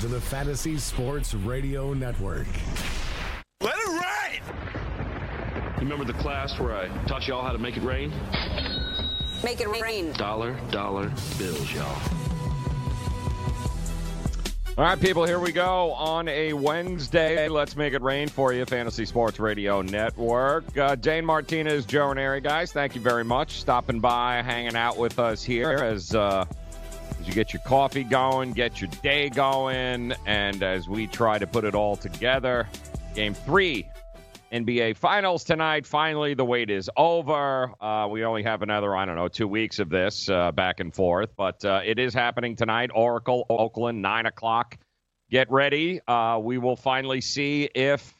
To the Fantasy Sports Radio Network. Let it rain! You remember the class where I taught y'all how to make it rain? Make it rain. Dollar, dollar bills, y'all. All right, people, here we go on a Wednesday. Let's make it rain for you, Fantasy Sports Radio Network. Uh, Dane Martinez, Joe Ranieri, guys, thank you very much. Stopping by, hanging out with us here as, uh, as you get your coffee going, get your day going, and as we try to put it all together. Game three, NBA Finals tonight. Finally, the wait is over. Uh, we only have another, I don't know, two weeks of this uh, back and forth, but uh, it is happening tonight. Oracle, Oakland, 9 o'clock. Get ready. Uh, we will finally see if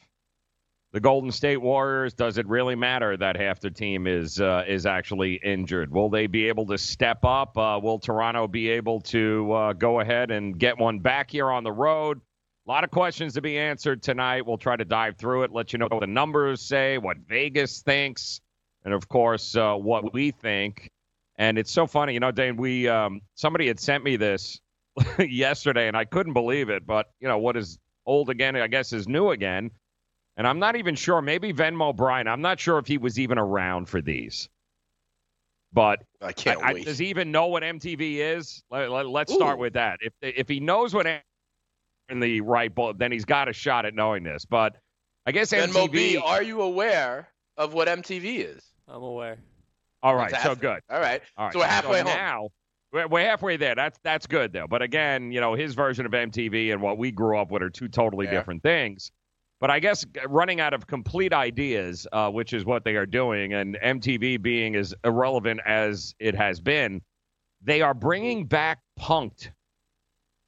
the Golden State Warriors, does it really matter that half the team is uh, is actually injured? Will they be able to step up? Uh, will Toronto be able to go ahead and get one back here on the road? A lot of questions to be answered tonight. We'll try to dive through it, let you know what the numbers say, what Vegas thinks, and of course, uh, what we think. And it's so funny, you know, Dane. We um, somebody had sent me this yesterday, and I couldn't believe it. But you know, what is old again, I guess, is new again. And I'm not even sure. Maybe Venmo Brian. I'm not sure if he was even around for these. But I can't I, wait. does he even know what MTV is? Let, us let, start Ooh. with that. If if he knows what in the right ball, then he's got a shot at knowing this. But I guess Venmo MTV. B, are you aware of what MTV is? I'm aware. all right, so good. All right. All right, So we're halfway home. now. We're, we're halfway there. That's that's good though. But again, you know, his version of MTV and what we grew up with are two totally Fair. different things. But I guess running out of complete ideas, uh, which is what they are doing, and MTV being as irrelevant as it has been, they are bringing back Punk'd,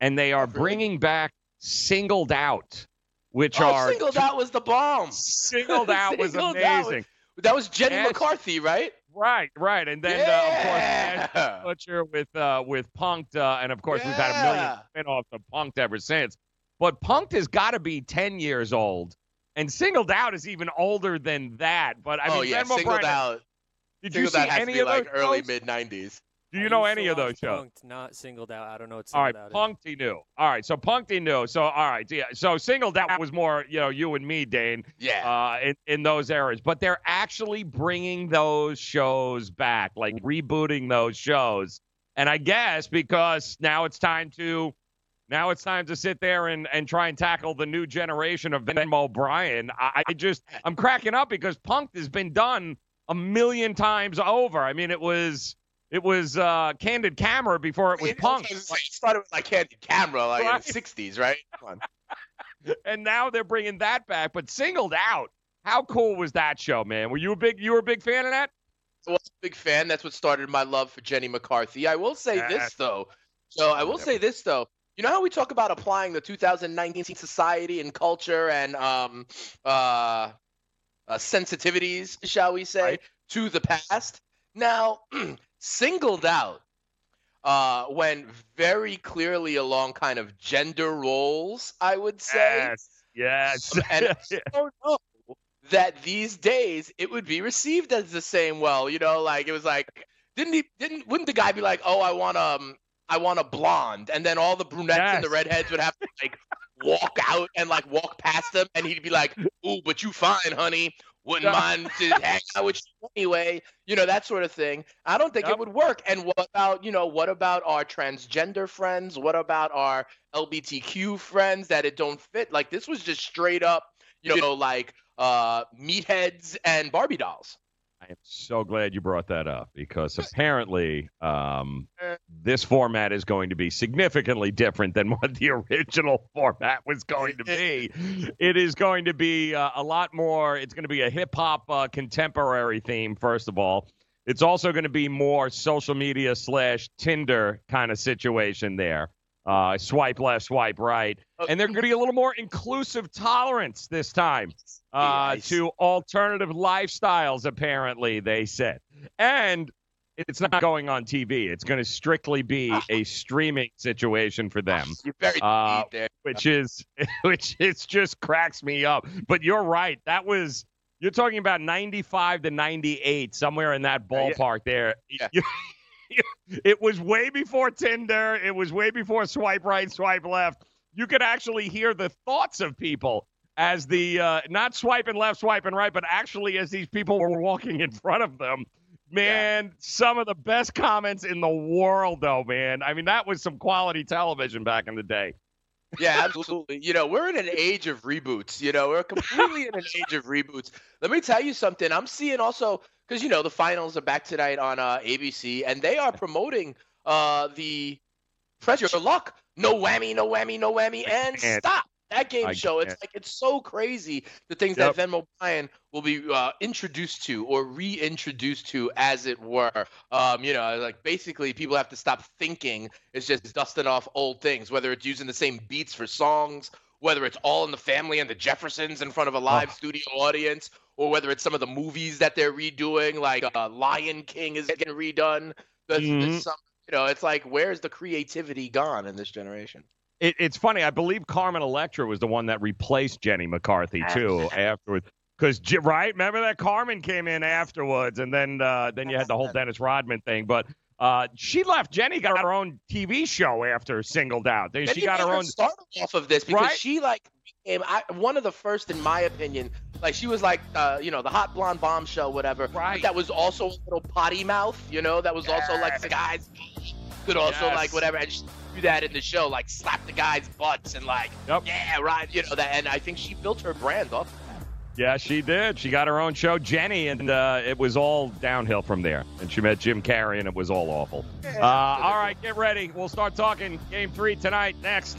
and they are bringing back Singled Out, which oh, are singled out was the bomb. Singled Out was Singled Out amazing. That was Jenny. McCarthy, right? Right, right, and then uh, of course Kutcher with uh, with Punk'd, uh, and of course we've had a million Yeah. spinoffs of Punk'd ever since. But Punk'd has got to be ten years old, and Singled Out is even older than that. But I oh mean, yeah, Venmo singled Brian, out. did you see out has any to be of those like early shows? mid '90s. Do you I know any of those watch shows? Punk'd, not singled out. I don't know what All singled right, out Punk'd he knew. All right, so Punk'd he knew. So all right, yeah. So Singled Out was more, you know, you and me, Dane. Yeah. uh, in, in those eras. But they're actually bringing those shows back, like rebooting those shows. And I guess because now it's time to now it's time to sit there and, and try and tackle the new generation of Venmo Brian. I, I just I'm cracking up because Punk'd has been done a million times over. I mean, it was it was uh, Candid Camera before it was Punk'd. It started with like Candid Camera, like Right. in the '60s, right? Come on. and now they're bringing that back. But singled out, how cool was that show, man? Were you a big you were a big fan of that? I was a big fan. That's what started my love for Jenny McCarthy. I will say this though. So I will say this though. You know how we talk about applying the 2019 society and culture and um, uh, uh, sensitivities, shall we say, Right. to the past? Now, singled out uh, went very clearly along kind of gender roles, I would say. Yes. Yes. And I don't know that these days it would be received as the same well. You know, like it was like didn't he didn't wouldn't the guy be like, Oh, I want um I want a blonde and then all the brunettes and the redheads would have to like walk out and like walk past them and he'd be like, Ooh, but you fine, honey. Wouldn't mind to hang out with you anyway, you know, that sort of thing. I don't think Yep. it would work. And what about, you know, what about our transgender friends? What about our LBTQ friends that it don't fit? Like this was just straight up, you know, like uh meatheads and Barbie dolls. I am so glad you brought that up because apparently um, this format is going to be significantly different than what the original format was going to be. It is going to be uh, a lot more, it's going to be a hip hop uh, contemporary theme, first of all. It's also going to be more social media slash Tinder kind of situation there. Uh, swipe left, swipe right, Oh, and they're going to be a little more inclusive tolerance this time uh, Yes. to alternative lifestyles. Apparently, they said, and it's not going on TV. It's going to strictly be a streaming situation for them You're very Uh, deep there. which is which is just cracks me up. But you're right. That was you're talking about 95 to 98, somewhere in that yeah. ballpark there. Yeah. It was way before Tinder. It was way before swipe right, swipe left. You could actually hear the thoughts of people as the uh, not swiping left, swiping right, but actually as these people were walking in front of them. Man, some of the best comments in the world, though, man. I mean, that was some quality television back in the day. Yeah, absolutely. You know, we're in an age of reboots. You know, we're completely in an age of reboots. Let me tell you something. I'm seeing also because you know the finals are back tonight on uh, ABC, and they are promoting uh, the Press Your Luck. No whammy, no whammy, no whammy, and stop. That game I show. It's like it's so crazy the things Yep. that Venmo Brian will be uh, introduced to or reintroduced to, as it were. Um, you know, like basically people have to stop thinking it's just dusting off old things, whether it's using the same beats for songs, whether it's All in the Family and the Jeffersons in front of a live Oh. studio audience, or whether it's some of the movies that they're redoing, like uh, Lion King is getting redone. Mhm. this summer. You know, it's like where's the creativity gone in this generation? It, it's funny. I believe Carmen Electra was the one that replaced Jenny McCarthy too afterwards. Because right, remember that Carmen came in afterwards, and then uh, then you had the whole Dennis Rodman thing. But uh, she left. Jenny got her own TV show after Singled Out. She got make her own. start off of this because Right? she like became I, one of the first, in my opinion. Like she was like, uh, you know, the hot blonde bombshell, whatever. but Right. That was also a little potty mouth, you know. That was also like the guys could also Yes. like whatever, and she do that in the show, like slap the guys' butts and like, Yep. yeah, right, you know that. And I think she built her brand off. Yeah, she did. She got her own show, Jenny, and uh, it was all downhill from there. And she met Jim Carrey, and it was all awful. Uh, all right, get ready. We'll start talking Game Three tonight. Next.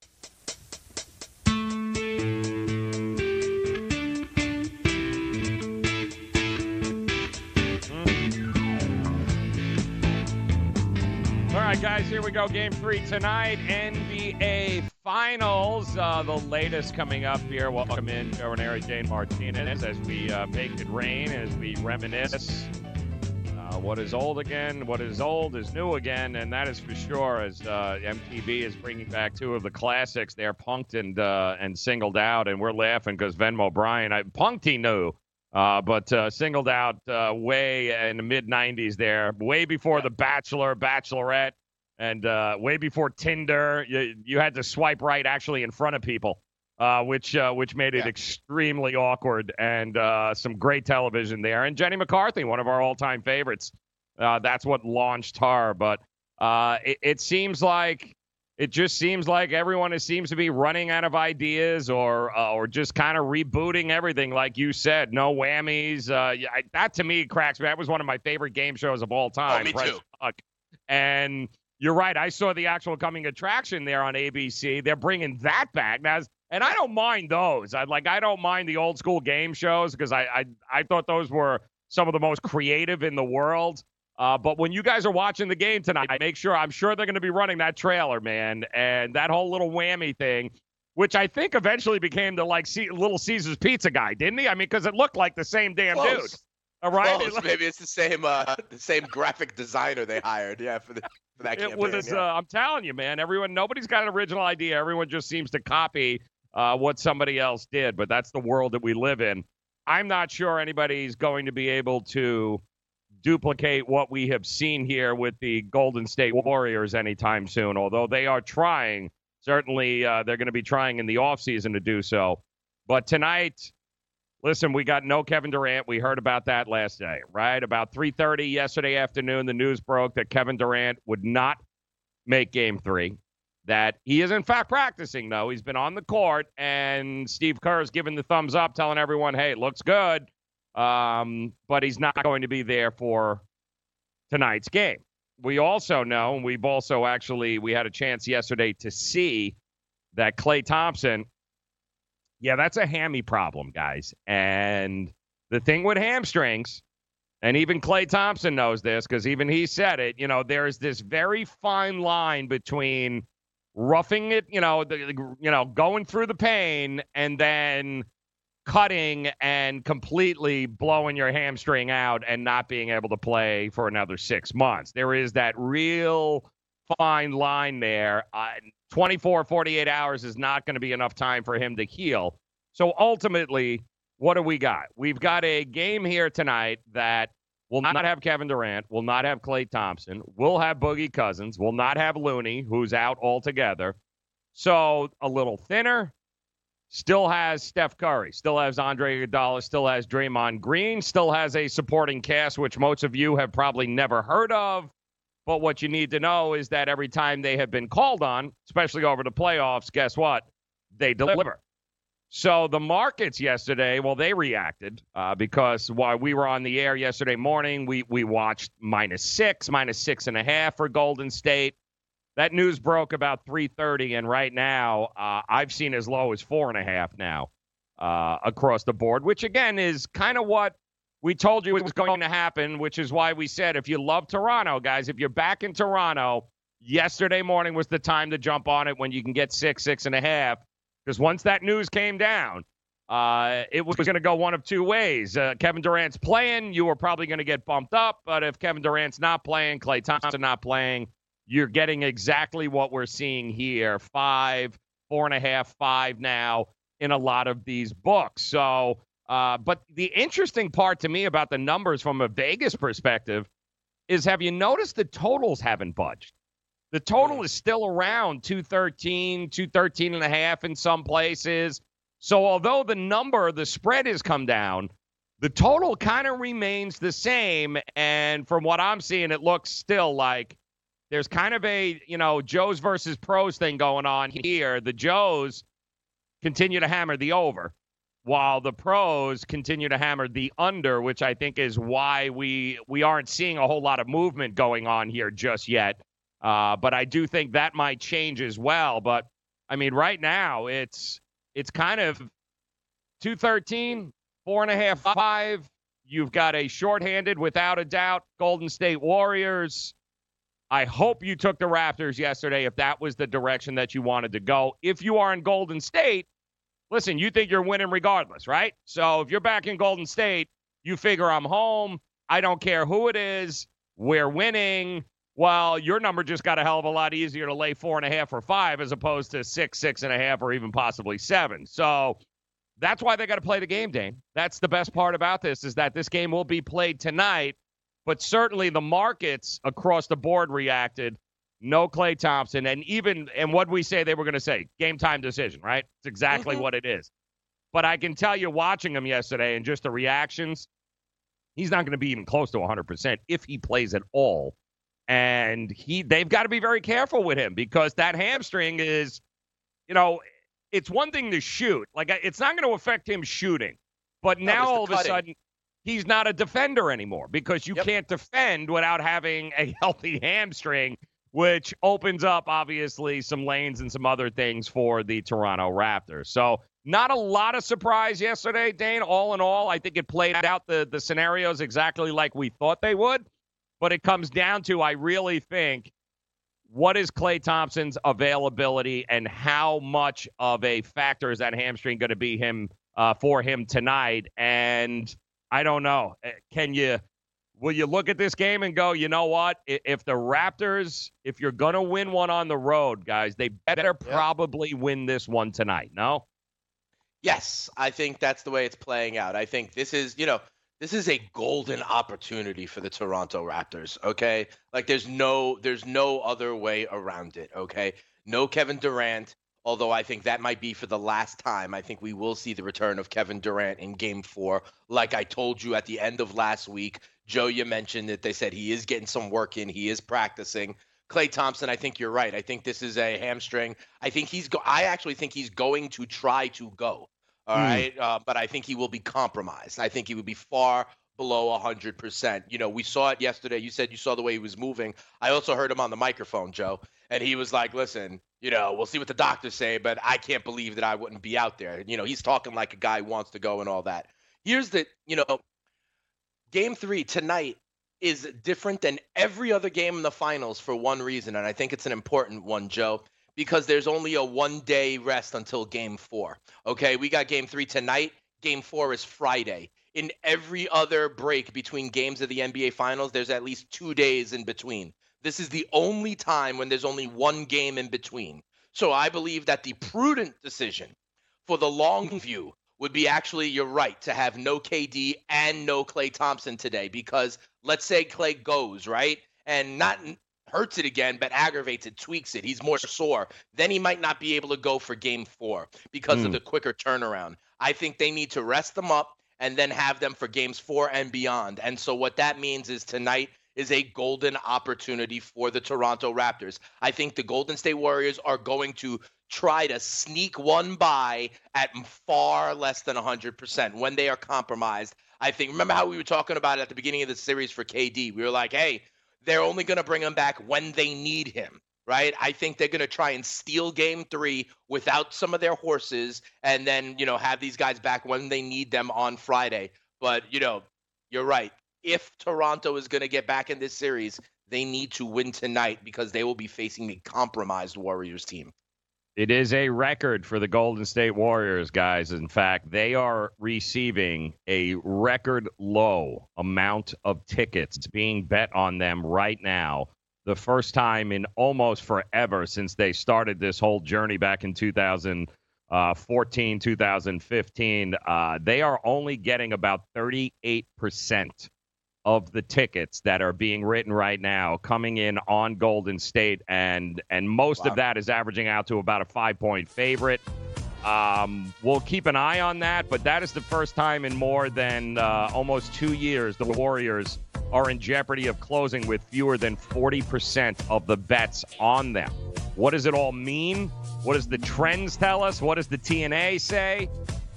right, guys, here we go. Game three tonight. NBA Finals. Uh, the latest coming up here. Welcome in Joe Ranieri, Dane Martinez as we uh, make it rain, as we reminisce. Uh, what is old again? What is old is new again, and that is for sure. As uh, MTV is bringing back two of the classics, they're punked and uh, and singled out, and we're laughing because Venmo Brian, I, punked he knew, uh, but uh, singled out uh, way in the mid '90s there, way before The Bachelor, Bachelorette, and uh, way before Tinder. You you had to swipe right actually in front of people, uh, which uh, which made it extremely awkward. And uh, some great television there. And Jenny McCarthy, one of our all-time favorites. Uh, that's what launched her. But uh, it, it seems like it just seems like everyone is, seems to be running out of ideas or uh, or just kind of rebooting everything, like you said. No whammies. Uh, yeah, I, that to me cracks me. That was one of my favorite game shows of all time. Oh, me Press too. And you're right. I saw the actual coming attraction there on ABC. They're bringing that back now. And I don't mind those. I like. I don't mind the old school game shows because I, I I thought those were some of the most creative in the world. Uh, but when you guys are watching the game tonight, I make sure I'm sure they're going to be running that trailer, man, and that whole little whammy thing, which I think eventually became the like C- Little Caesars Pizza guy, didn't he? I mean, because it looked like the same damn dude. All right, Close. Maybe it's the same uh, the same graphic designer they hired. Yeah, for, the, for that it campaign. was. yeah. Uh, I'm telling you, man. Everyone, nobody's got an original idea. Everyone just seems to copy uh, what somebody else did. But that's the world that we live in. I'm not sure anybody's going to be able to duplicate what we have seen here with the Golden State Warriors anytime soon. Although they are trying, certainly uh, they're going to be trying in the offseason to do so. But tonight, listen, we got no Kevin Durant. We heard about that last day, right? About 3:30 yesterday afternoon, the news broke that Kevin Durant would not make Game Three. That he is in fact practicing, though. He's been on the court, and Steve Kerr is giving the thumbs up, telling everyone, "Hey, it looks good." Um, but he's not going to be there for tonight's game. We also know, and we've also actually we had a chance yesterday to see that Klay Thompson yeah, that's a hammy problem, guys. And the thing with hamstrings, and even Klay Thompson knows this because even he said it, you know, there's this very fine line between roughing it, you know, the, you know, going through the pain and then cutting and completely blowing your hamstring out and not being able to play for another 6 months. There is that real fine line there. Uh, 24, 48 hours is not going to be enough time for him to heal. So ultimately, what do we got? We've got a game here tonight that will not have Kevin Durant, will not have Klay Thompson, will have Boogie Cousins, will not have Looney, who's out altogether. So a little thinner. Still has Steph Curry, still has Andre Iguodala, still has Draymond Green, still has a supporting cast, which most of you have probably never heard of. But what you need to know is that every time they have been called on, especially over the playoffs, guess what? They deliver. So the markets yesterday, well, they reacted uh, because while we were on the air yesterday morning, we we watched minus six, minus six and a half for Golden State. That news broke about 3:30, and right now uh, I've seen as low as four and a half now uh, across the board, which again is kind of what we told you it was going to happen, which is why we said if you love Toronto, guys, if you're back in Toronto, yesterday morning was the time to jump on it when you can get six, six and a half. Because once that news came down, uh, it was going to go one of two ways. Uh, Kevin Durant's playing, you were probably going to get bumped up. But if Kevin Durant's not playing, Klay Thompson not playing, you're getting exactly what we're seeing here five, four and a half, five now in a lot of these books. So, uh, but the interesting part to me about the numbers from a Vegas perspective is have you noticed the totals haven't budged? The total is still around 213, 213 and a half in some places. So although the number, the spread has come down, the total kind of remains the same. And from what I'm seeing, it looks still like there's kind of a, you know, Joes versus pros thing going on here. The Joes continue to hammer the over while the pros continue to hammer the under, which I think is why we we aren't seeing a whole lot of movement going on here just yet. Uh, but I do think that might change as well. But I mean, right now it's it's kind of 213, four and a half, five. You've got a shorthanded, without a doubt, Golden State Warriors. I hope you took the Raptors yesterday if that was the direction that you wanted to go. If you are in Golden State, listen, you think you're winning regardless, right? So if you're back in Golden State, you figure I'm home. I don't care who it is. We're winning. Well, your number just got a hell of a lot easier to lay four and a half or five as opposed to six, six and a half, or even possibly seven. So that's why they got to play the game, Dane. That's the best part about this is that this game will be played tonight, but certainly the markets across the board reacted no Klay Thompson, and even and what we say they were going to say game time decision, right? It's exactly mm-hmm. what it is. But I can tell you, watching him yesterday and just the reactions, he's not going to be even close to 100% if he plays at all. And he, they've got to be very careful with him because that hamstring is, you know, it's one thing to shoot. Like it's not going to affect him shooting, but now all of a sudden he's not a defender anymore because you yep. can't defend without having a healthy hamstring which opens up obviously some lanes and some other things for the Toronto Raptors. So not a lot of surprise yesterday, Dane. All in all, I think it played out the the scenarios exactly like we thought they would. But it comes down to I really think what is Klay Thompson's availability and how much of a factor is that hamstring going to be him uh, for him tonight? And I don't know. Eh, can you will you look at this game and go, you know what? If the Raptors, if you're going to win one on the road, guys, they better probably win this one tonight, no? Yes, I think that's the way it's playing out. I think this is, you know, this is a golden opportunity for the Toronto Raptors, okay? Like there's no there's no other way around it, okay? No Kevin Durant, although I think that might be for the last time. I think we will see the return of Kevin Durant in game 4. Like I told you at the end of last week, Joe, you mentioned that they said he is getting some work in, he is practicing. Klay Thompson, I think you're right. I think this is a hamstring. I think he's go- I actually think he's going to try to go. All mm. right, uh, but I think he will be compromised. I think he would be far below 100%. You know, we saw it yesterday. You said you saw the way he was moving. I also heard him on the microphone, Joe, and he was like, "Listen, you know, we'll see what the doctors say, but I can't believe that I wouldn't be out there." You know, he's talking like a guy who wants to go and all that. Here's the, you know, game three tonight is different than every other game in the finals for one reason, and I think it's an important one, Joe, because there's only a one day rest until game four. Okay, we got game three tonight. Game four is Friday. In every other break between games of the NBA Finals, there's at least two days in between. This is the only time when there's only one game in between. So I believe that the prudent decision for the long view would be actually, you're right, to have no KD and no Klay Thompson today because let's say Klay goes, right? And not hurts it again, but aggravates it, tweaks it. He's more sore. Then he might not be able to go for game four because mm. of hmm. the quicker turnaround. I think they need to rest them up and then have them for games four and beyond. And so what that means is tonight is a golden opportunity for the Toronto Raptors. I think the Golden State Warriors are going to try to sneak one by at far less than 100% when they are compromised. I think, remember how we were talking about it at the beginning of the series for KD? We were like, hey, they're only going to bring him back when they need him, right? I think they're going to try and steal game three without some of their horses and then, you know, have these guys back when they need them on Friday. But, you know, you're right. If Toronto is going to get back in this series, they need to win tonight because they will be facing the compromised Warriors team. It is a record for the Golden State Warriors, guys. In fact, they are receiving a record low amount of tickets being bet on them right now. The first time in almost forever since they started this whole journey back in 2014 uh, 14, 2015. Uh, they are only getting about 38% of the tickets that are being written right now coming in on Golden State, and and most Wow. of that is averaging out to about a five point favorite. Um, we'll keep an eye on that, but that is the first time in more than uh, almost two years the Warriors are in jeopardy of closing with fewer than 40% of the bets on them. What does it all mean? What does the trends tell us? What does the TNA say?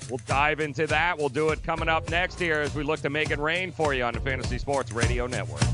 We'll dive into that. We'll do it coming up next here as we look to make it rain for you on the Fantasy Sports Radio Network.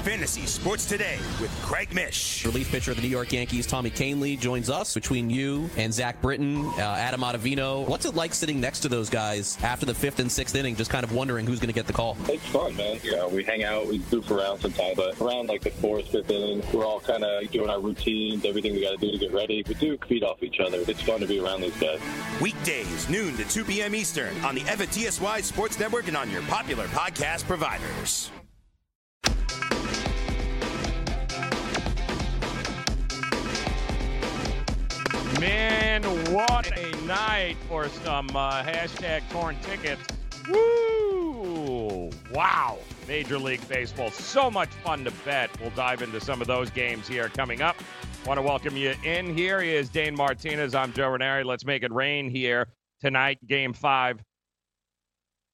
Fantasy Sports Today with Craig Mish. Relief pitcher of the New York Yankees, Tommy Kahnle, joins us between you and Zach Britton, uh, Adam Ottavino. What's it like sitting next to those guys after the fifth and sixth inning, just kind of wondering who's going to get the call? It's fun, man. You know, we hang out, we goof around sometimes, but around like the fourth, fifth inning, we're all kind of doing our routines, everything we got to do to get ready. We do feed off each other. It's fun to be around these guys. Weekdays, noon to 2 p.m. Eastern on the FNTSY Sports Network and on your popular podcast providers. Man, what a night for some uh, hashtag torn tickets. Woo! Wow. Major League Baseball. So much fun to bet. We'll dive into some of those games here coming up. Want to welcome you in. Here is Dane Martinez. I'm Joe Ranieri. Let's make it rain here tonight. Game five.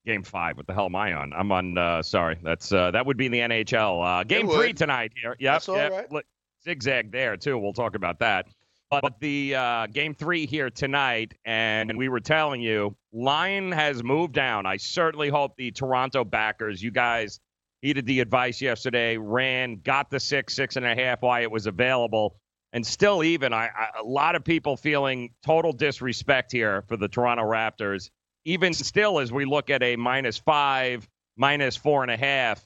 Game five. What the hell am I on? I'm on. Uh, sorry, that's uh, that would be in the NHL. Uh, game three tonight here. Yep, That's all yep. right. Look, zigzag there too. We'll talk about that. But the uh, game three here tonight, and we were telling you, line has moved down. I certainly hope the Toronto backers, you guys heeded the advice yesterday, ran, got the six, six and a half why it was available, and still even. I, I a lot of people feeling total disrespect here for the Toronto Raptors. Even still, as we look at a minus five, minus four and a half,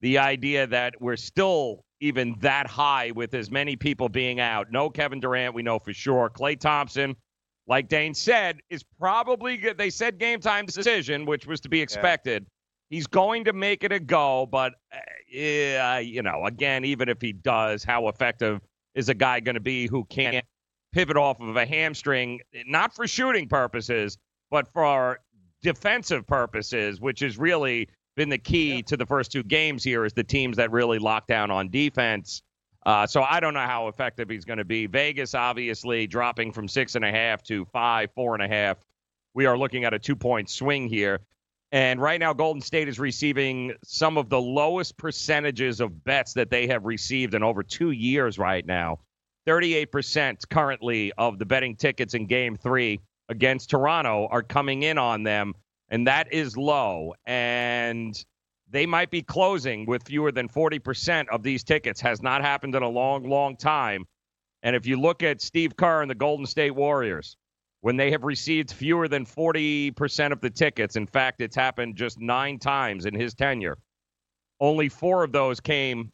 the idea that we're still even that high with as many people being out. No Kevin Durant, we know for sure. Klay Thompson, like Dane said, is probably good. They said game time decision, which was to be expected. He's going to make it a go, but uh, yeah, you know, again, even if he does, how effective is a guy going to be who can't pivot off of a hamstring, not for shooting purposes, but for defensive purposes, which is really been the key yeah. to the first two games here, is the teams that really lock down on defense. Uh, so I don't know how effective he's going to be. Vegas, obviously, dropping from six and a half to five, four and a half. We are looking at a two point swing here. And right now, Golden State is receiving some of the lowest percentages of bets that they have received in over two years right now. 38% currently of the betting tickets in game three against Toronto are coming in on them, and that is low. And they might be closing with fewer than 40% of these tickets. Has not happened in a long, long time. And if you look at Steve Kerr and the Golden State Warriors, when they have received fewer than 40% of the tickets, in fact, it's happened just nine times in his tenure. Only four of those came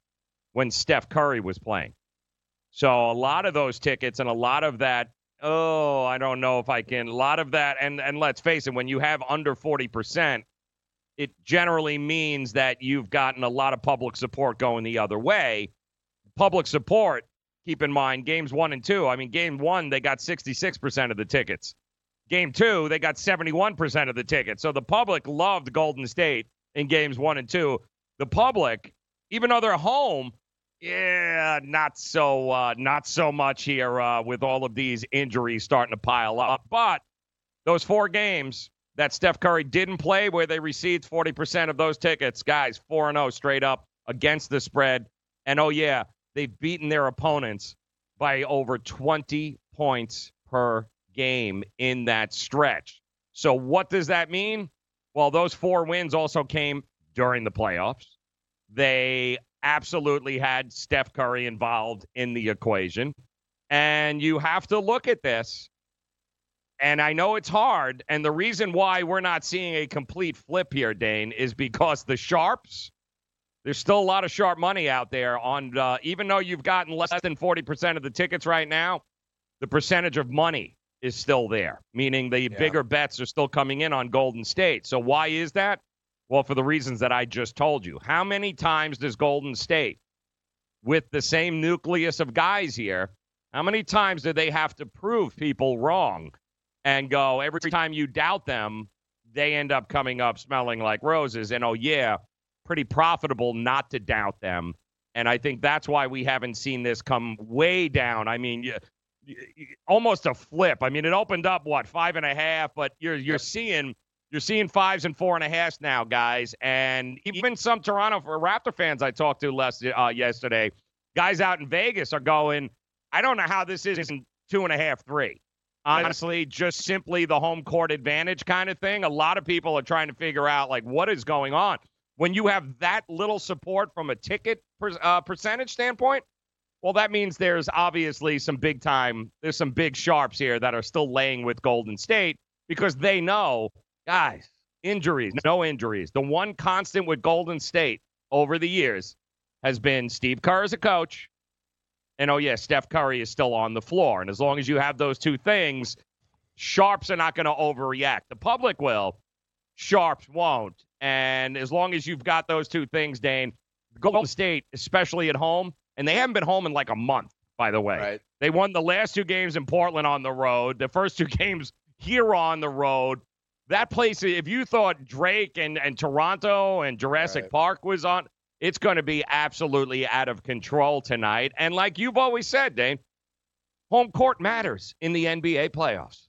when Steph Curry was playing. So a lot of those tickets and a lot of that, oh, I don't know if I can, a lot of that, and, and let's face it, when you have under 40%, it generally means that you've gotten a lot of public support going the other way. Public support, keep in mind, games one and two. I mean, game one, they got 66% of the tickets. Game two, they got 71% of the tickets. So the public loved Golden State in games one and two. The public, even though they're home, yeah, not so uh, not so much here uh, with all of these injuries starting to pile up. But those four games, that Steph Curry didn't play where they received 40% of those tickets. Guys, 4 and 0 straight up against the spread. And oh, yeah, they've beaten their opponents by over 20 points per game in that stretch. So, what does that mean? Well, those four wins also came during the playoffs. They absolutely had Steph Curry involved in the equation. And you have to look at this and I know it's hard. And the reason why we're not seeing a complete flip here, Dane, is because the sharps, there's still a lot of sharp money out there on, uh, even though you've gotten less than 40% of the tickets right now, the percentage of money is still there, meaning the yeah. bigger bets are still coming in on Golden State. So why is that? Well, for the reasons that I just told you. How many times does Golden State, with the same nucleus of guys here, how many times do they have to prove people wrong? and go every time you doubt them, they end up coming up smelling like roses. And oh, yeah, pretty profitable not to doubt them. And I think that's why we haven't seen this come way down. I mean, you, you, almost a flip. I mean, it opened up what five and a half, but you're you're seeing you're seeing fives and four and a half now, guys. And even some Toronto for Raptor fans I talked to less uh, yesterday, guys out in Vegas are going. I don't know how this isn't two and a half, three honestly just simply the home court advantage kind of thing. A lot of people are trying to figure out like what is going on when you have that little support from a ticket per, uh, percentage standpoint. Well, that means there's obviously some big time. There's some big sharps here that are still laying with Golden State because they know, guys, injuries, no injuries. The one constant with Golden State over the years has been Steve Kerr as a coach and oh, yeah, Steph Curry is still on the floor. And as long as you have those two things, sharps are not going to overreact. The public will, sharps won't. And as long as you've got those two things, Dane, Golden State, especially at home, and they haven't been home in like a month, by the way. Right. They won the last two games in Portland on the road, the first two games here on the road. That place, if you thought Drake and, and Toronto and Jurassic right. Park was on, it's going to be absolutely out of control tonight. And like you've always said, Dane, home court matters in the NBA playoffs.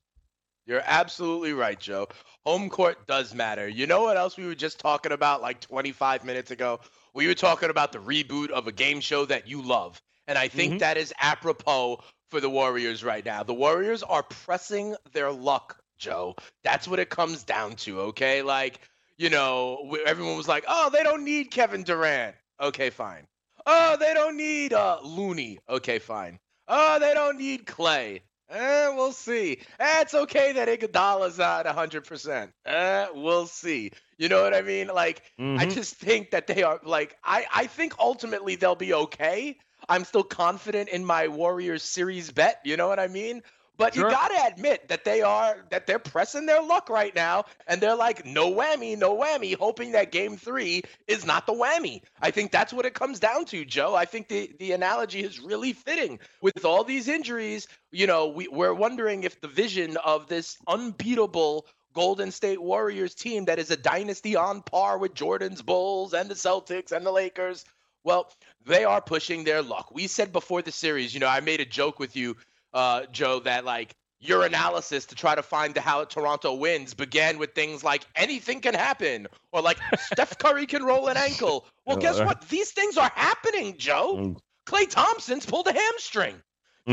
You're absolutely right, Joe. Home court does matter. You know what else we were just talking about like 25 minutes ago? We were talking about the reboot of a game show that you love. And I think mm-hmm. that is apropos for the Warriors right now. The Warriors are pressing their luck, Joe. That's what it comes down to, okay? Like, you know, everyone was like, "Oh, they don't need Kevin Durant." Okay, fine. Oh, they don't need uh, Looney. Okay, fine. Oh, they don't need Klay. Eh, we'll see. Eh, it's okay that Iguodala's not 100%. Eh, we'll see. You know what I mean? Like, mm-hmm. I just think that they are, like, I, I think ultimately they'll be okay. I'm still confident in my Warriors series bet. You know what I mean? But Sure. you got to admit that they are that they're pressing their luck right now, and they're like, no whammy, no whammy, hoping that Game Three is not the whammy. I think that's what it comes down to, Joe. I think the the analogy is really fitting with all these injuries. You know, we, we're wondering if the vision of this unbeatable Golden State Warriors team that is a dynasty on par with Jordan's Bulls and the Celtics and the Lakers. Well, they are pushing their luck. We said before the series, you know, I made a joke with you, uh, Joe, that like your analysis to try to find how Toronto wins began with things like anything can happen or like Steph Curry can roll an ankle. Well, guess what? These things are happening, Joe. Klay Thompson's pulled a hamstring.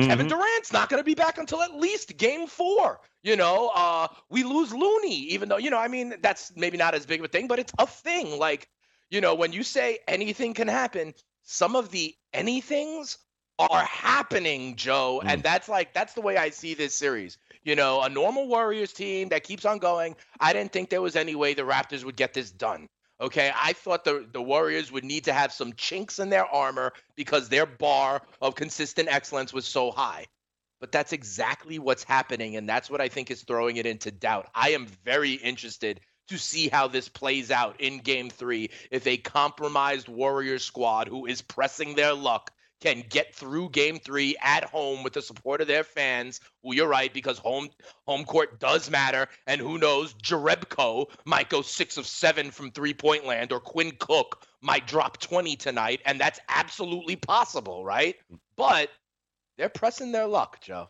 Kevin Mhm. Durant's not going to be back until at least game four. You know, uh, we lose Looney, even though, you know, I mean, that's maybe not as big of a thing, but it's a thing. Like, you know, when you say anything can happen, some of the anythings are happening, Joe. Hmm. And that's like, that's the way I see this series. You know, a normal Warriors team that keeps on going. I didn't think there was any way the Raptors would get this done. Okay, I thought the the Warriors would need to have some chinks in their armor because their bar of consistent excellence was so high. But that's exactly what's happening, and that's what I think is throwing it into doubt. I am very interested to see how this plays out in Game Three. If a compromised Warriors squad who is pressing their luck can get through Game Three at home with the support of their fans, who you're right because home home court does matter, and who knows, Jerebko might go six of seven from three point land, or Quinn Cook might drop 20 tonight, and that's absolutely possible, right? But they're pressing their luck, Joe.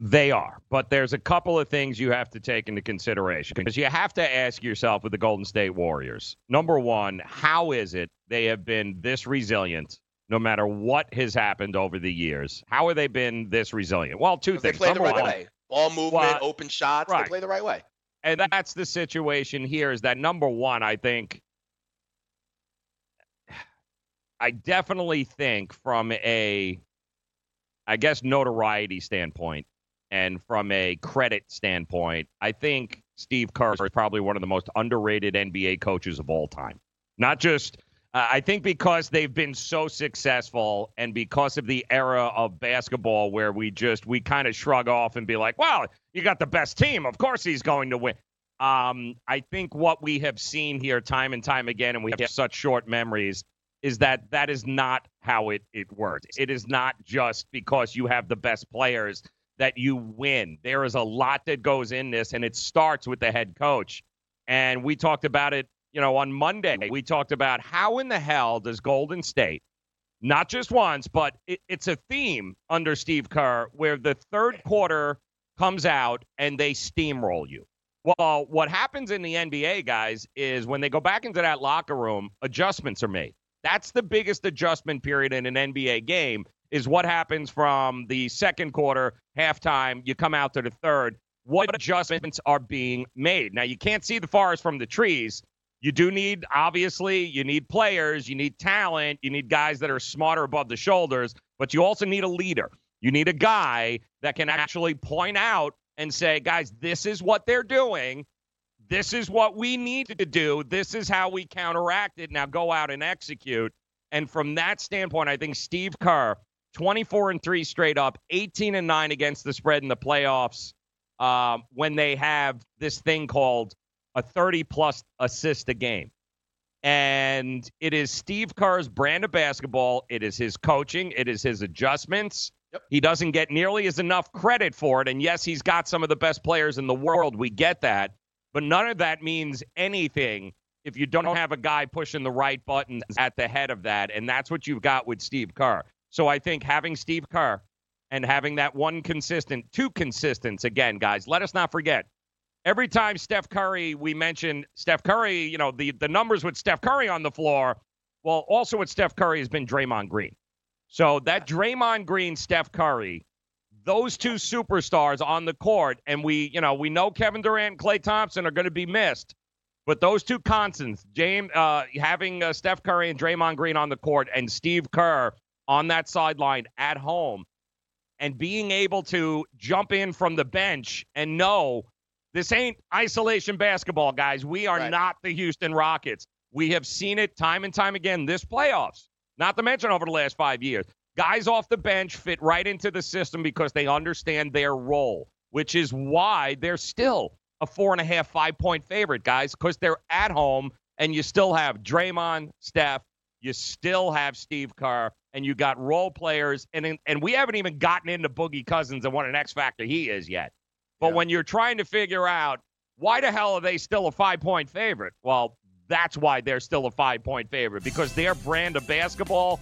They are, but there's a couple of things you have to take into consideration because you have to ask yourself with the Golden State Warriors. Number one, how is it they have been this resilient no matter what has happened over the years? How have they been this resilient? Well, two things. They play the right one, way. Ball movement, Well, open shots, right. they play the right way. and that's the situation here is that number one, I think I definitely think from a I guess notoriety standpoint and from a credit standpoint, I think Steve Kerr is probably one of the most underrated NBA coaches of all time. Not just uh, I think because they've been so successful and because of the era of basketball where we just we kind of shrug off and be like, "Well, you got the best team. Of course he's going to win." Um, I think what we have seen here time and time again, and we have such short memories, is that that is not how it, it works. It is not just because you have the best players that you win. There is a lot that goes in this, and it starts with the head coach. And we talked about it, you know, on Monday. We talked about how in the hell does Golden State, not just once, but it, it's a theme under Steve Kerr where the third quarter comes out and they steamroll you. Well, what happens in the NBA, guys, is when they go back into that locker room, adjustments are made. That's the biggest adjustment period in an NBA game is what happens from the second quarter, halftime, you come out to the third. What adjustments are being made? Now, you can't see the forest from the trees. You do need, obviously, you need players, you need talent, you need guys that are smarter above the shoulders, but you also need a leader. You need a guy that can actually point out and say, guys, this is what they're doing. This is what we need to do. This is how we counteract it. Now go out and execute. And from that standpoint, I think Steve Kerr, 24 and 3 straight up, 18 and 9 against the spread in the playoffs um, when they have this thing called a 30 plus assist a game. And it is Steve Kerr's brand of basketball. It is his coaching. It is his adjustments. He doesn't get nearly as enough credit for it. And yes, he's got some of the best players in the world. We get that. But none of that means anything if you don't have a guy pushing the right buttons at the head of that. And that's what you've got with Steve Kerr. So I think having Steve Kerr and having that one consistent, two consistents, again, guys, let us not forget. Every time Steph Curry, we mention Steph Curry, you know, the, the numbers with Steph Curry on the floor. Well, also with Steph Curry has been Draymond Green. So that Draymond Green, Steph Curry, those two superstars on the court, and we, you know, we know Kevin Durant and Klay Thompson are going to be missed, but those two constants, James, uh, having uh, Steph Curry and Draymond Green on the court, and Steve Kerr on that sideline at home, and being able to jump in from the bench and know this ain't isolation basketball, guys. We are not the Houston Rockets. We have seen it time and time again this playoffs. Not to mention over the last five years. Guys off the bench fit right into the system because they understand their role, which is why they're still a four and a half, five point favorite, guys, because they're at home and you still have Draymond, Steph, you still have Steve Kerr, and you got role players, and and we haven't even gotten into Boogie Cousins and what an X factor he is yet. But when you're trying to figure out why the hell are they still a five point favorite, well, that's why they're still a five point favorite because their brand of basketball,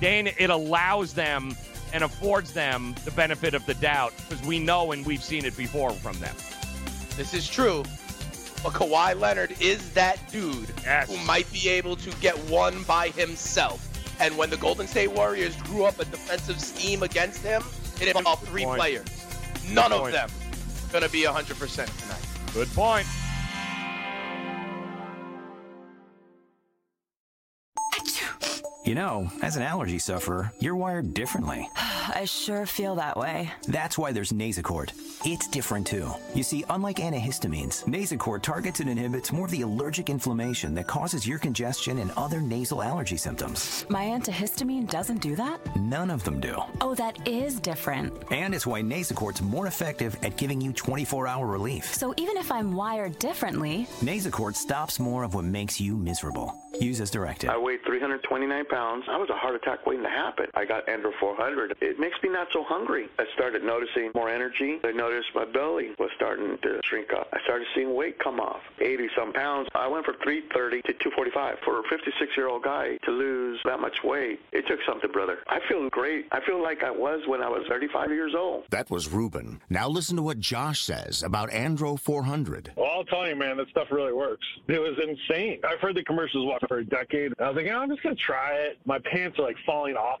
Dane, it allows them and affords them the benefit of the doubt because we know and we've seen it before from them. This is true. But Kawhi Leonard is that dude Yes. who might be able to get one by himself. And when the Golden State Warriors grew up a defensive scheme against him, it involved three point. players. None of point. them going to be 100% tonight. Good point. You know, as an allergy sufferer, you're wired differently. I sure feel that way. That's why there's Nasacort. It's different too. You see, unlike antihistamines, Nasacort targets and inhibits more of the allergic inflammation that causes your congestion and other nasal allergy symptoms. My antihistamine doesn't do that? None of them do. Oh, that is different. And it's why Nasacort's more effective at giving you 24-hour relief. So even if I'm wired differently, Nasacort stops more of what makes you miserable. Use as directed. I weighed 329 pounds. I was a heart attack waiting to happen. I got Andro 400. It makes me not so hungry. I started noticing more energy. I noticed my belly was starting to shrink up. I started seeing weight come off. 80 some pounds. I went from 330 to 245. For a 56 year old guy to lose that much weight, it took something, brother. I feel great. I feel like I was when I was 35 years old. That was Ruben. Now listen to what Josh says about Andro 400. Well, I'll tell you, man, that stuff really works. It was insane. I've heard the commercials what, for a decade. I was like, oh, I'm just going to try it. My pants are like falling off.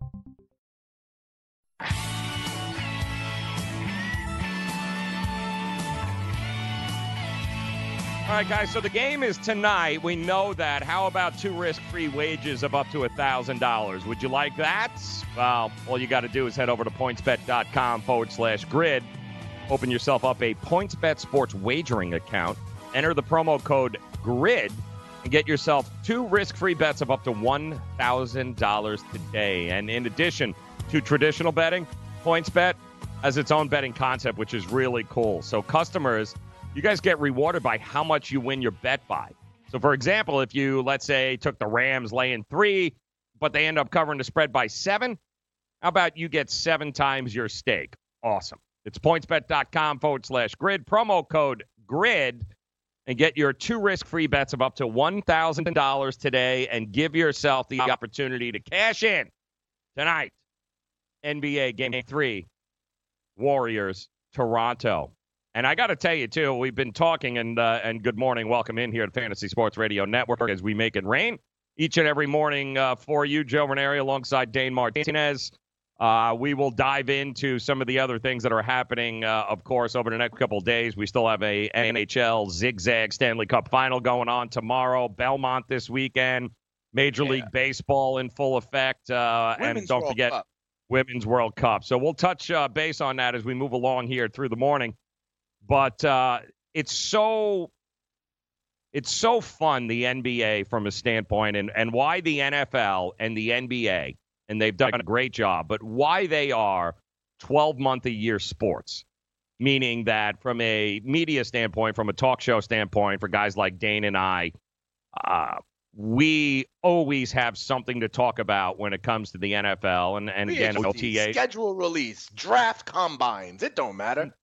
All right, guys. So the game is tonight. We know that. How about two risk-free wages of up to thousand dollars? Would you like that? Well, all you got to do is head over to pointsbet.com forward slash grid. Open yourself up a PointsBet sports wagering account. Enter the promo code GRID and get yourself two risk-free bets of up to one thousand dollars today. And in addition to traditional betting, PointsBet has its own betting concept, which is really cool. So customers you guys get rewarded by how much you win your bet by. So, for example, if you, let's say, took the Rams laying three, but they end up covering the spread by seven, how about you get seven times your stake? Awesome. It's pointsbet.com forward slash grid, promo code GRID, and get your two risk free bets of up to $1,000 today and give yourself the opportunity to cash in tonight. NBA Game 3 Warriors, Toronto. And I got to tell you too, we've been talking and uh, and good morning, welcome in here at Fantasy Sports Radio Network as we make it rain each and every morning uh, for you, Joe Raineri, alongside Dane Martinez. Uh, we will dive into some of the other things that are happening, uh, of course, over the next couple of days. We still have a NHL zigzag Stanley Cup final going on tomorrow, Belmont this weekend, Major yeah. League Baseball in full effect, uh, and don't World forget Cup. Women's World Cup. So we'll touch uh, base on that as we move along here through the morning. But uh, it's so it's so fun the NBA from a standpoint, and and why the NFL and the NBA and they've done a great job, but why they are 12 month a year sports. Meaning that from a media standpoint, from a talk show standpoint, for guys like Dane and I, uh, we always have something to talk about when it comes to the NFL and, and again OTA schedule release, draft combines. It don't matter.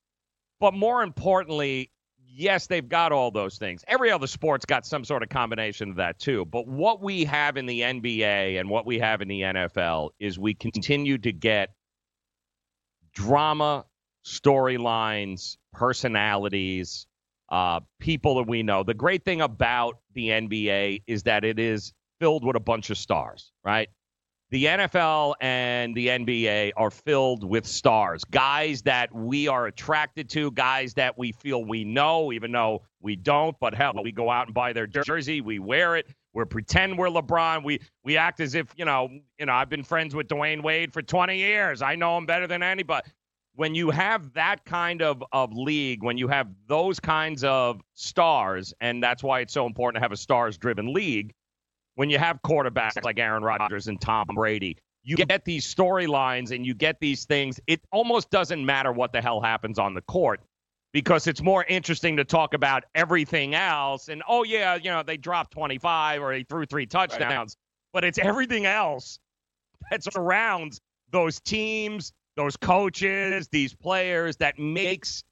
But more importantly, yes, they've got all those things. Every other sport's got some sort of combination of that too. But what we have in the NBA and what we have in the NFL is we continue to get drama, storylines, personalities, uh, people that we know. The great thing about the NBA is that it is filled with a bunch of stars, right? The NFL and the NBA are filled with stars, guys that we are attracted to, guys that we feel we know, even though we don't. But hell, we go out and buy their jersey, we wear it, we pretend we're LeBron, we we act as if you know, you know. I've been friends with Dwyane Wade for 20 years. I know him better than anybody when you have that kind of, of league, when you have those kinds of stars, and that's why it's so important to have a stars driven league, when you have quarterbacks like Aaron Rodgers and Tom Brady, you get these storylines and you get these things. It almost doesn't matter what the hell happens on the court because it's more interesting to talk about everything else. And oh, yeah, you know, they dropped 25 or they threw three touchdowns, but it's everything else that surrounds those teams, those coaches, these players that makes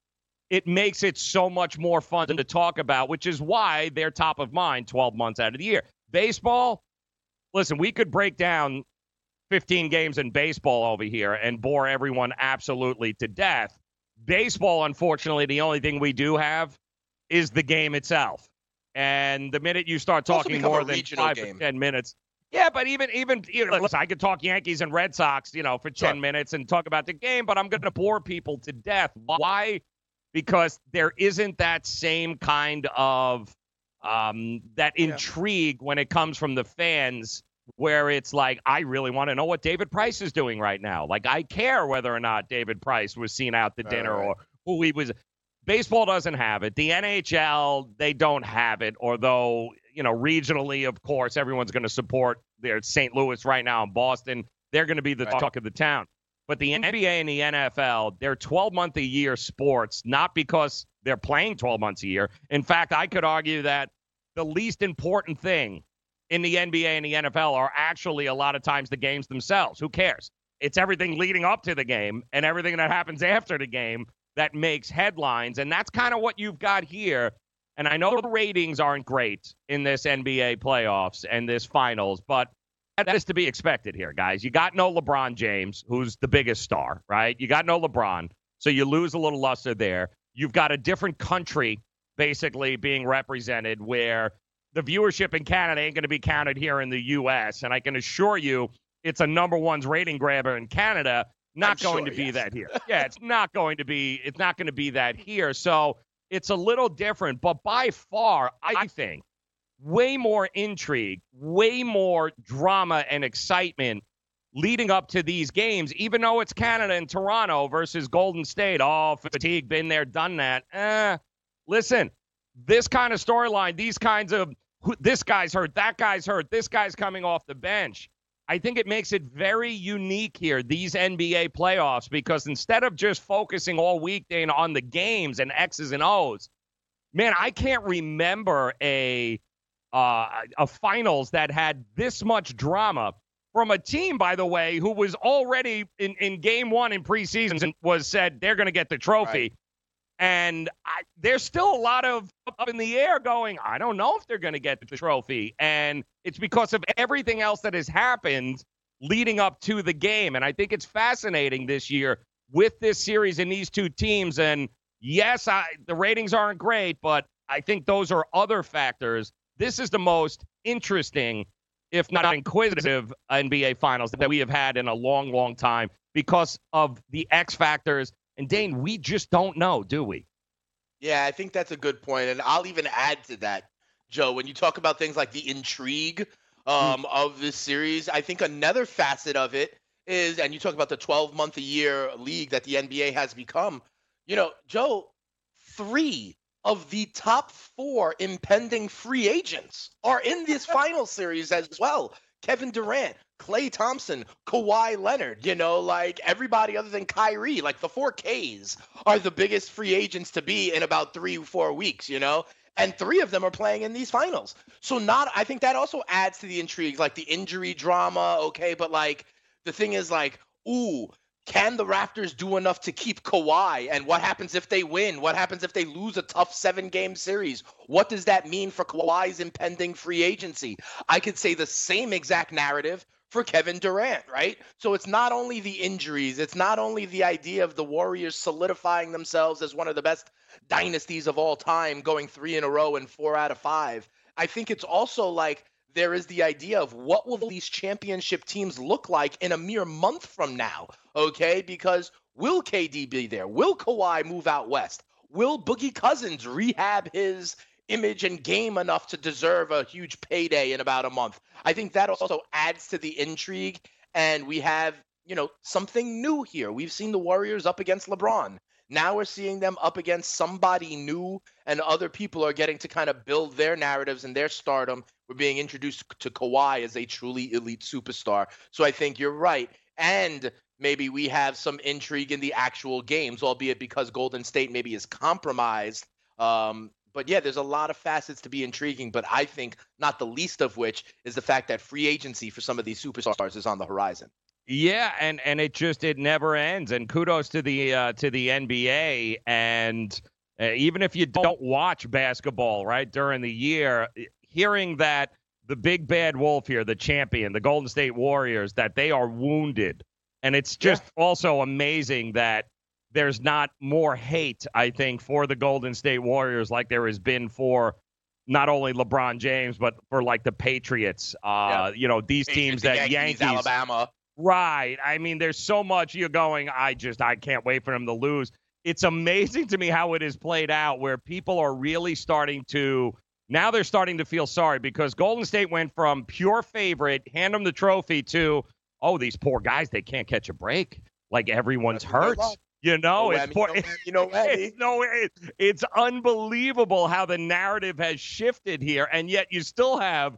it makes it so much more fun to talk about, which is why they're top of mind 12 months out of the year. Baseball, listen, we could break down 15 games in baseball over here and bore everyone absolutely to death. Baseball, unfortunately, the only thing we do have is the game itself. And the minute you start talking more than five game. to 10 minutes, yeah, but even even you know, listen, I could talk Yankees and Red Sox, you know, for ten sure. minutes and talk about the game, but I'm going to bore people to death. Why? Because there isn't that same kind of um, that yeah. intrigue when it comes from the fans, where it's like, I really want to know what David Price is doing right now. Like, I care whether or not David Price was seen out to dinner right. or who he was. Baseball doesn't have it. The NHL, they don't have it, although you know, regionally, of course, everyone's going to support their St. Louis right now in Boston. They're going to be the right. talk of the town. But the NBA and the NFL, they're 12 month a year sports, not because they're playing 12 months a year. In fact, I could argue that the least important thing in the NBA and the NFL are actually a lot of times the games themselves. Who cares? It's everything leading up to the game and everything that happens after the game that makes headlines. And that's kind of what you've got here and I know the ratings aren't great in this NBA playoffs and this finals, but that is to be expected here, guys. You got no LeBron James, who's the biggest star, right? You got no LeBron, so you lose a little luster there. You've got a different country basically being represented where the viewership in Canada ain't going to be counted here in the U.S. And I can assure you, it's a number one's rating grabber in Canada. Not I'm going sure, to be yes. that here. Yeah, it's not going to be. It's not going to be that here. So it's a little different, but by far, I think, way more intrigue, way more drama and excitement leading up to these games, even though it's Canada and Toronto versus Golden State. Oh, fatigue, been there, done that. Eh, listen, this kind of storyline, these kinds of this guy's hurt, that guy's hurt, this guy's coming off the bench. I think it makes it very unique here, these NBA playoffs, because instead of just focusing all weekday on the games and X's and O's, man, I can't remember a uh, a finals that had this much drama from a team, by the way, who was already in, in game one in preseason and was said they're going to get the trophy. Right. And I, there's still a lot of up in the air going, I don't know if they're going to get the trophy. And it's because of everything else that has happened leading up to the game. And I think it's fascinating this year with this series and these two teams. And yes, I, the ratings aren't great, but I think those are other factors. This is the most interesting, if not inquisitive, NBA Finals that we have had in a long, long time because of the X factors. And Dane, we just don't know, do we? Yeah, I think that's a good point, and I'll even add to that, Joe. When you talk about things like the intrigue um, mm. of this series, I think another facet of it is, and you talk about the 12 month a year league that the NBA has become. You know, Joe, three of the top four impending free agents are in this final series as well. Kevin Durant, Klay Thompson, Kawhi Leonard, you know, like everybody other than Kyrie, like the four Ks are the biggest free agents to be in about three, four weeks, you know? And three of them are playing in these finals. So not I think that also adds to the intrigue, like the injury drama, okay, but like the thing is like, ooh, can the Raptors do enough to keep Kawhi? And what happens if they win? What happens if they lose a tough seven game series? What does that mean for Kawhi's impending free agency? I could say the same exact narrative for Kevin Durant, right? So it's not only the injuries, it's not only the idea of the Warriors solidifying themselves as one of the best dynasties of all time, going three in a row and four out of five. I think it's also like there is the idea of what will these championship teams look like in a mere month from now, okay? Because will KD be there? Will Kawhi move out west? Will Boogie Cousins rehab his image and game enough to deserve a huge payday in about a month? I think that also adds to the intrigue and we have, you know, something new here. We've seen the Warriors up against LeBron. Now we're seeing them up against somebody new, and other people are getting to kind of build their narratives and their stardom. We're being introduced to Kawhi as a truly elite superstar. So I think you're right. And maybe we have some intrigue in the actual games, albeit because Golden State maybe is compromised. Um, but yeah, there's a lot of facets to be intriguing. But I think not the least of which is the fact that free agency for some of these superstars is on the horizon. Yeah, and and it just it never ends. And kudos to the uh, to the NBA. And uh, even if you don't watch basketball right during the year, hearing that the big bad wolf here, the champion, the Golden State Warriors, that they are wounded, and it's just yeah. also amazing that there's not more hate. I think for the Golden State Warriors like there has been for not only LeBron James, but for like the Patriots. Uh, yeah. You know, these teams that Yankees, Yankees, Alabama. Right. I mean, there's so much you're going, I just, I can't wait for them to lose. It's amazing to me how it has played out where people are really starting to, now they're starting to feel sorry because Golden State went from pure favorite, hand them the trophy, to, oh, these poor guys, they can't catch a break. Like everyone's hurt. You know, no it's poor, no you know, it's, no, it, it's unbelievable how the narrative has shifted here, and yet you still have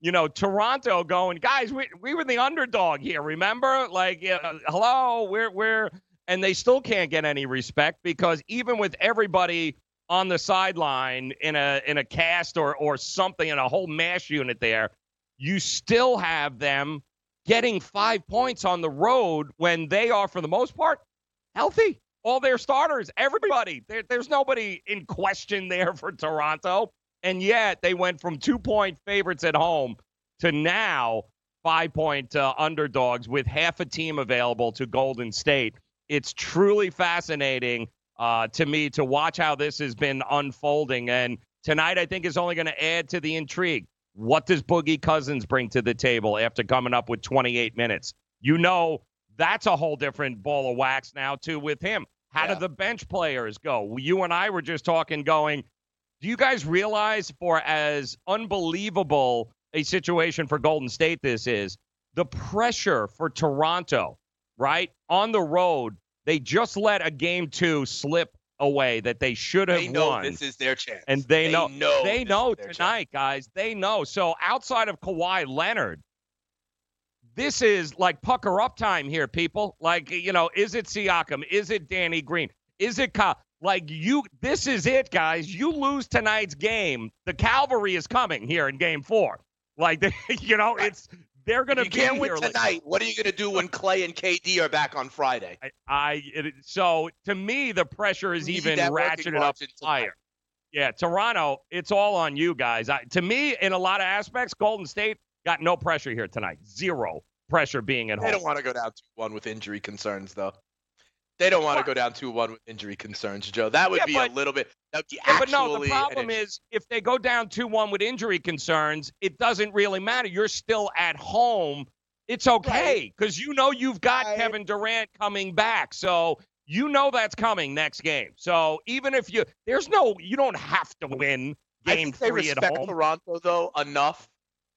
you know, Toronto going, guys, we, we were the underdog here, remember? Like, uh, hello, we're, we're, and they still can't get any respect because even with everybody on the sideline in a, in a cast or, or something in a whole mash unit there, you still have them getting five points on the road when they are, for the most part, healthy. All their starters, everybody. There, there's nobody in question there for Toronto. And yet they went from two point favorites at home to now five point uh, underdogs with half a team available to Golden State. It's truly fascinating uh, to me to watch how this has been unfolding. And tonight, I think, is only going to add to the intrigue. What does Boogie Cousins bring to the table after coming up with 28 minutes? You know, that's a whole different ball of wax now, too, with him. How yeah. do the bench players go? You and I were just talking, going, do you guys realize for as unbelievable a situation for Golden State this is, the pressure for Toronto, right? On the road, they just let a game two slip away that they should have they know won. This is their chance. And they, they know, know they know tonight, chance. guys. They know. So outside of Kawhi Leonard, this is like pucker up time here, people. Like, you know, is it Siakam? Is it Danny Green? Is it Kyle? Like you, this is it, guys. You lose tonight's game, the cavalry is coming here in Game Four. Like you know, it's they're going to be can't win tonight. what are you going to do when Klay and KD are back on Friday? I, I it, so to me the pressure is even ratcheted up higher. Yeah, Toronto, it's all on you guys. I, to me, in a lot of aspects, Golden State got no pressure here tonight. Zero pressure being at they home. They don't want to go down 2 1 with injury concerns, though. They don't want to go down 2 1 with injury concerns, Joe. That would Yeah, be but- a little bit. That would be Yeah, but no, the problem is if they go down 2 1 with injury concerns, it doesn't really matter. You're still at home. It's okay because you know you've got Kevin Durant coming back. So you know that's coming next game. So even if you, there's no, you don't have to win I game think they three at respect home. Toronto though enough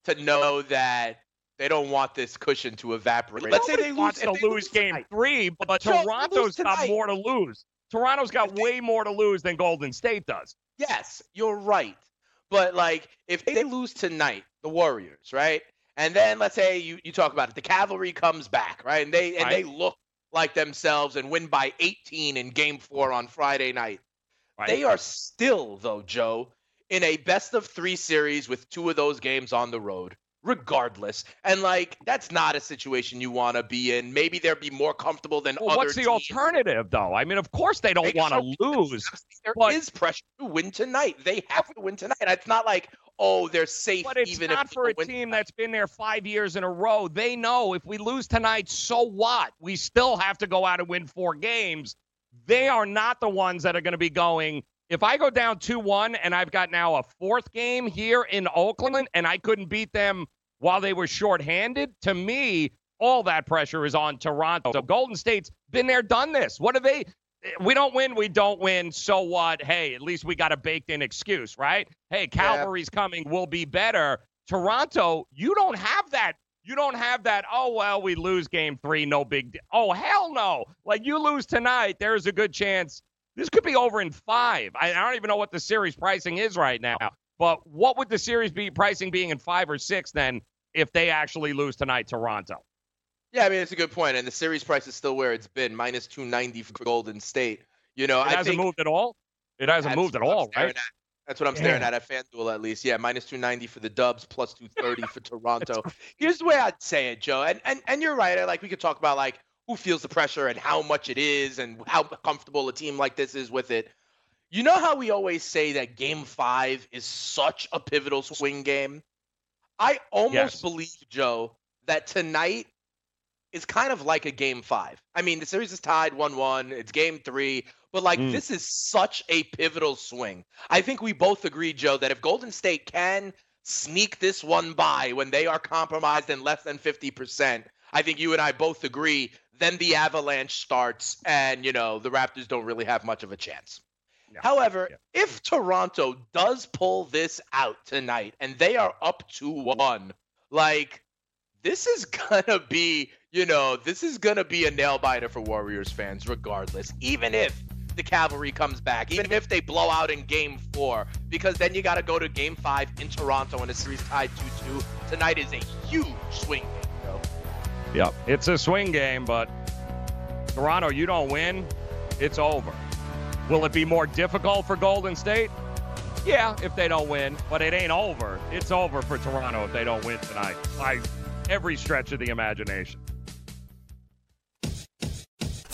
to know that they don't want this cushion to evaporate. Let's say they lose to they lose game tonight. three, but Joe, they lose Toronto's got more to lose. Toronto's got way more to lose than Golden State does. Yes, you're right. But like if they lose tonight, the Warriors, right? And then let's say you, you talk about it, the cavalry comes back, right? And they and they look like themselves and win by 18 in game four on Friday night. They are still, though, Joe, in a best of three series with two of those games on the road, regardless. And like that's not a situation you want to be in. Maybe they'll be more comfortable than Well, other what's the teams. alternative, though? I mean, of course they don't want to lose. There is pressure to win tonight. They have to win tonight. It's not like, oh, they're safe But it's even not if for a team that's been there five years in a row. They know if we lose tonight, so what? We still have to go out and win four games. They are not the ones that are going to be going. If I go down 2 1 and I've got now a fourth game here in Oakland and I couldn't beat them while they were shorthanded, to me, all that pressure is on Toronto. So Golden State's been there, done this. What are they? We don't win, we don't win. So what? Hey, at least we got a baked in excuse, right? Hey, Calvary's coming, we'll be better. Toronto, you don't have that. You don't have that. Oh well, we lose game three, no big. deal. Oh hell no! Like you lose tonight, there's a good chance this could be over in five. I, I don't even know what the series pricing is right now. But what would the series be pricing being in five or six then if they actually lose tonight, Toronto? Yeah, I mean it's a good point, and the series price is still where it's been, minus two ninety for Golden State. You know, It I hasn't think moved at all. It hasn't moved at all, staring right? at. That's what I'm staring Yeah. at at FanDuel at least. Yeah, minus two ninety for the Dubs, plus two thirty for Toronto. Here's the way I'd say it, Joe, and and and you're right. Like we could talk about like who feels the pressure and how much it is and how comfortable a team like this is with it. You know how we always say that Game Five is such a pivotal swing game. I almost Yes. believe, Joe, that tonight is kind of like a game five. I mean, the series is tied 1 1. It's game three. But, like, Mm. this is such a pivotal swing. I think we both agree, Joe, that if Golden State can sneak this one by when they are compromised in less than 50%, I think you and I both agree, then the avalanche starts and, you know, the Raptors don't really have much of a chance. However, if Toronto does pull this out tonight and they are up to one, like this is gonna be, you know, this is gonna be a nail biter for Warriors fans, regardless. Even if the cavalry comes back, even if they blow out in game four, because then you gotta go to game five in Toronto and the series tied 2-2. Tonight is a huge swing. Yep. It's a swing game, but Toronto, you don't win, it's over. Will it be more difficult for Golden State? Yeah, if they don't win, but it ain't over. It's over for Toronto if they don't win tonight by every stretch of the imagination.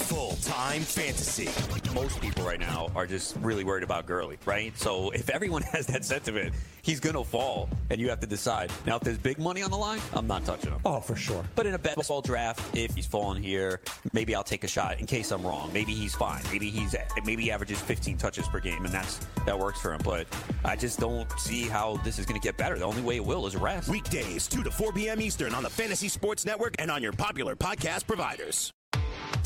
Full time fantasy. Most people right now are just really worried about Gurley, right? So if everyone has that sentiment, he's going to fall, and you have to decide. Now, if there's big money on the line, I'm not touching him. Oh, for sure. But in a best ball draft, if he's falling here, maybe I'll take a shot in case I'm wrong. Maybe he's fine. Maybe he's maybe he averages 15 touches per game, and that's that works for him. But I just don't see how this is going to get better. The only way it will is rest. Weekdays, 2 to 4 p.m. Eastern on the Fantasy Sports Network and on your popular podcast providers.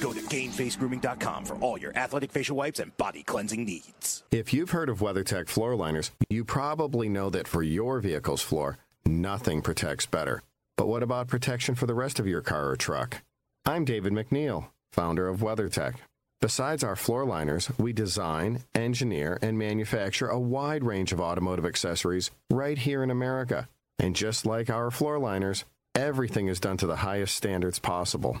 Go to GameFaceGrooming.com for all your athletic facial wipes and body cleansing needs. If you've heard of WeatherTech floor liners, you probably know that for your vehicle's floor, nothing protects better. But what about protection for the rest of your car or truck? I'm David MacNeil, founder of WeatherTech. Besides our floor liners, we design, engineer, and manufacture a wide range of automotive accessories right here in America. And just like our floor liners, everything is done to the highest standards possible.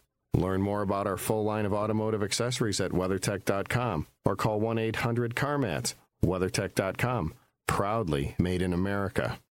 Learn more about our full line of automotive accessories at WeatherTech.com or call 1 800 CarMats. WeatherTech.com. Proudly made in America.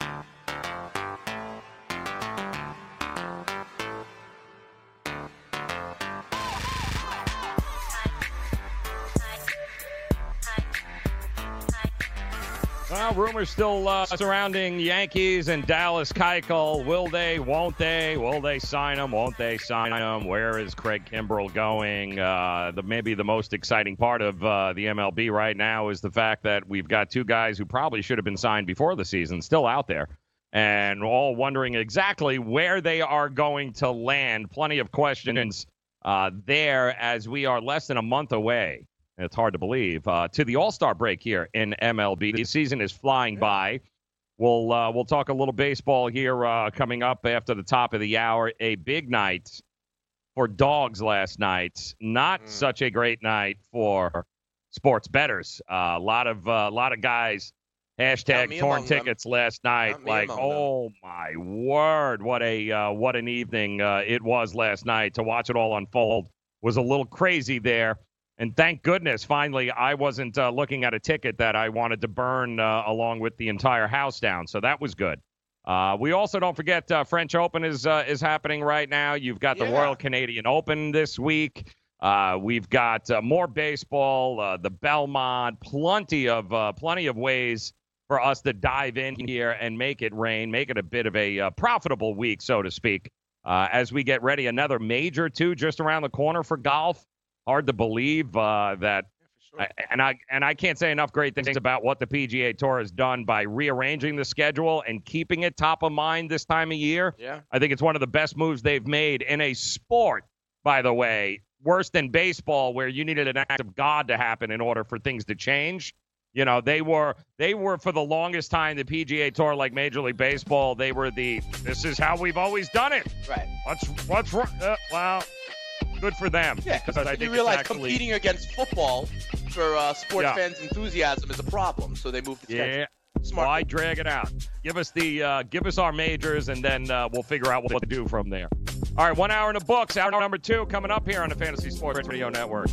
Well, rumors still uh, surrounding Yankees and Dallas Keuchel. Will they? Won't they? Will they sign him? Won't they sign him? Where is Craig Kimbrel going? Uh, the maybe the most exciting part of uh, the MLB right now is the fact that we've got two guys who probably should have been signed before the season still out there, and all wondering exactly where they are going to land. Plenty of questions uh, there as we are less than a month away it's hard to believe. Uh, to the All Star break here in MLB, the season is flying by. We'll uh, we'll talk a little baseball here uh, coming up after the top of the hour. A big night for dogs last night. Not such a great night for sports betters. Uh, a lot of a lot of guys hashtag torn among them. tickets last night. Like, among them. oh my word, what a uh, what an evening uh, it was last night to watch it all unfold. Was a little crazy there. And thank goodness, finally, I wasn't uh, looking at a ticket that I wanted to burn uh, along with the entire house down. So that was good. Uh, we also don't forget uh, French Open is uh, is happening right now. You've got the Yeah. Royal Canadian Open this week. Uh, we've got uh, more baseball, uh, the Belmont, plenty of uh, plenty of ways for us to dive in here and make it rain, make it a bit of a uh, profitable week, so to speak, uh, as we get ready. Another major too, just around the corner for golf. Hard to believe uh, that. I- And I and I can't say enough great things about what the PGA Tour has done by rearranging the schedule and keeping it top of mind this time of year. Yeah. I think it's one of the best moves they've made in a sport, by the way, worse than baseball, where you needed an act of God to happen in order for things to change. You know, they were they were for the longest time the PGA Tour, like Major League Baseball, they were the this is how we've always done it. Right. What's what's wrong? Uh, well, good for them. Yeah, because I you think realize it's actually, competing against football for uh, sports Yeah. fans' enthusiasm is a problem. So they moved the. Yeah. Smart. Why drag it out? Give us the uh, give us our majors, and then uh, we'll figure out what to do from there. All right, one hour in the books. Hour number two coming up here on the Fantasy Sports Radio Network.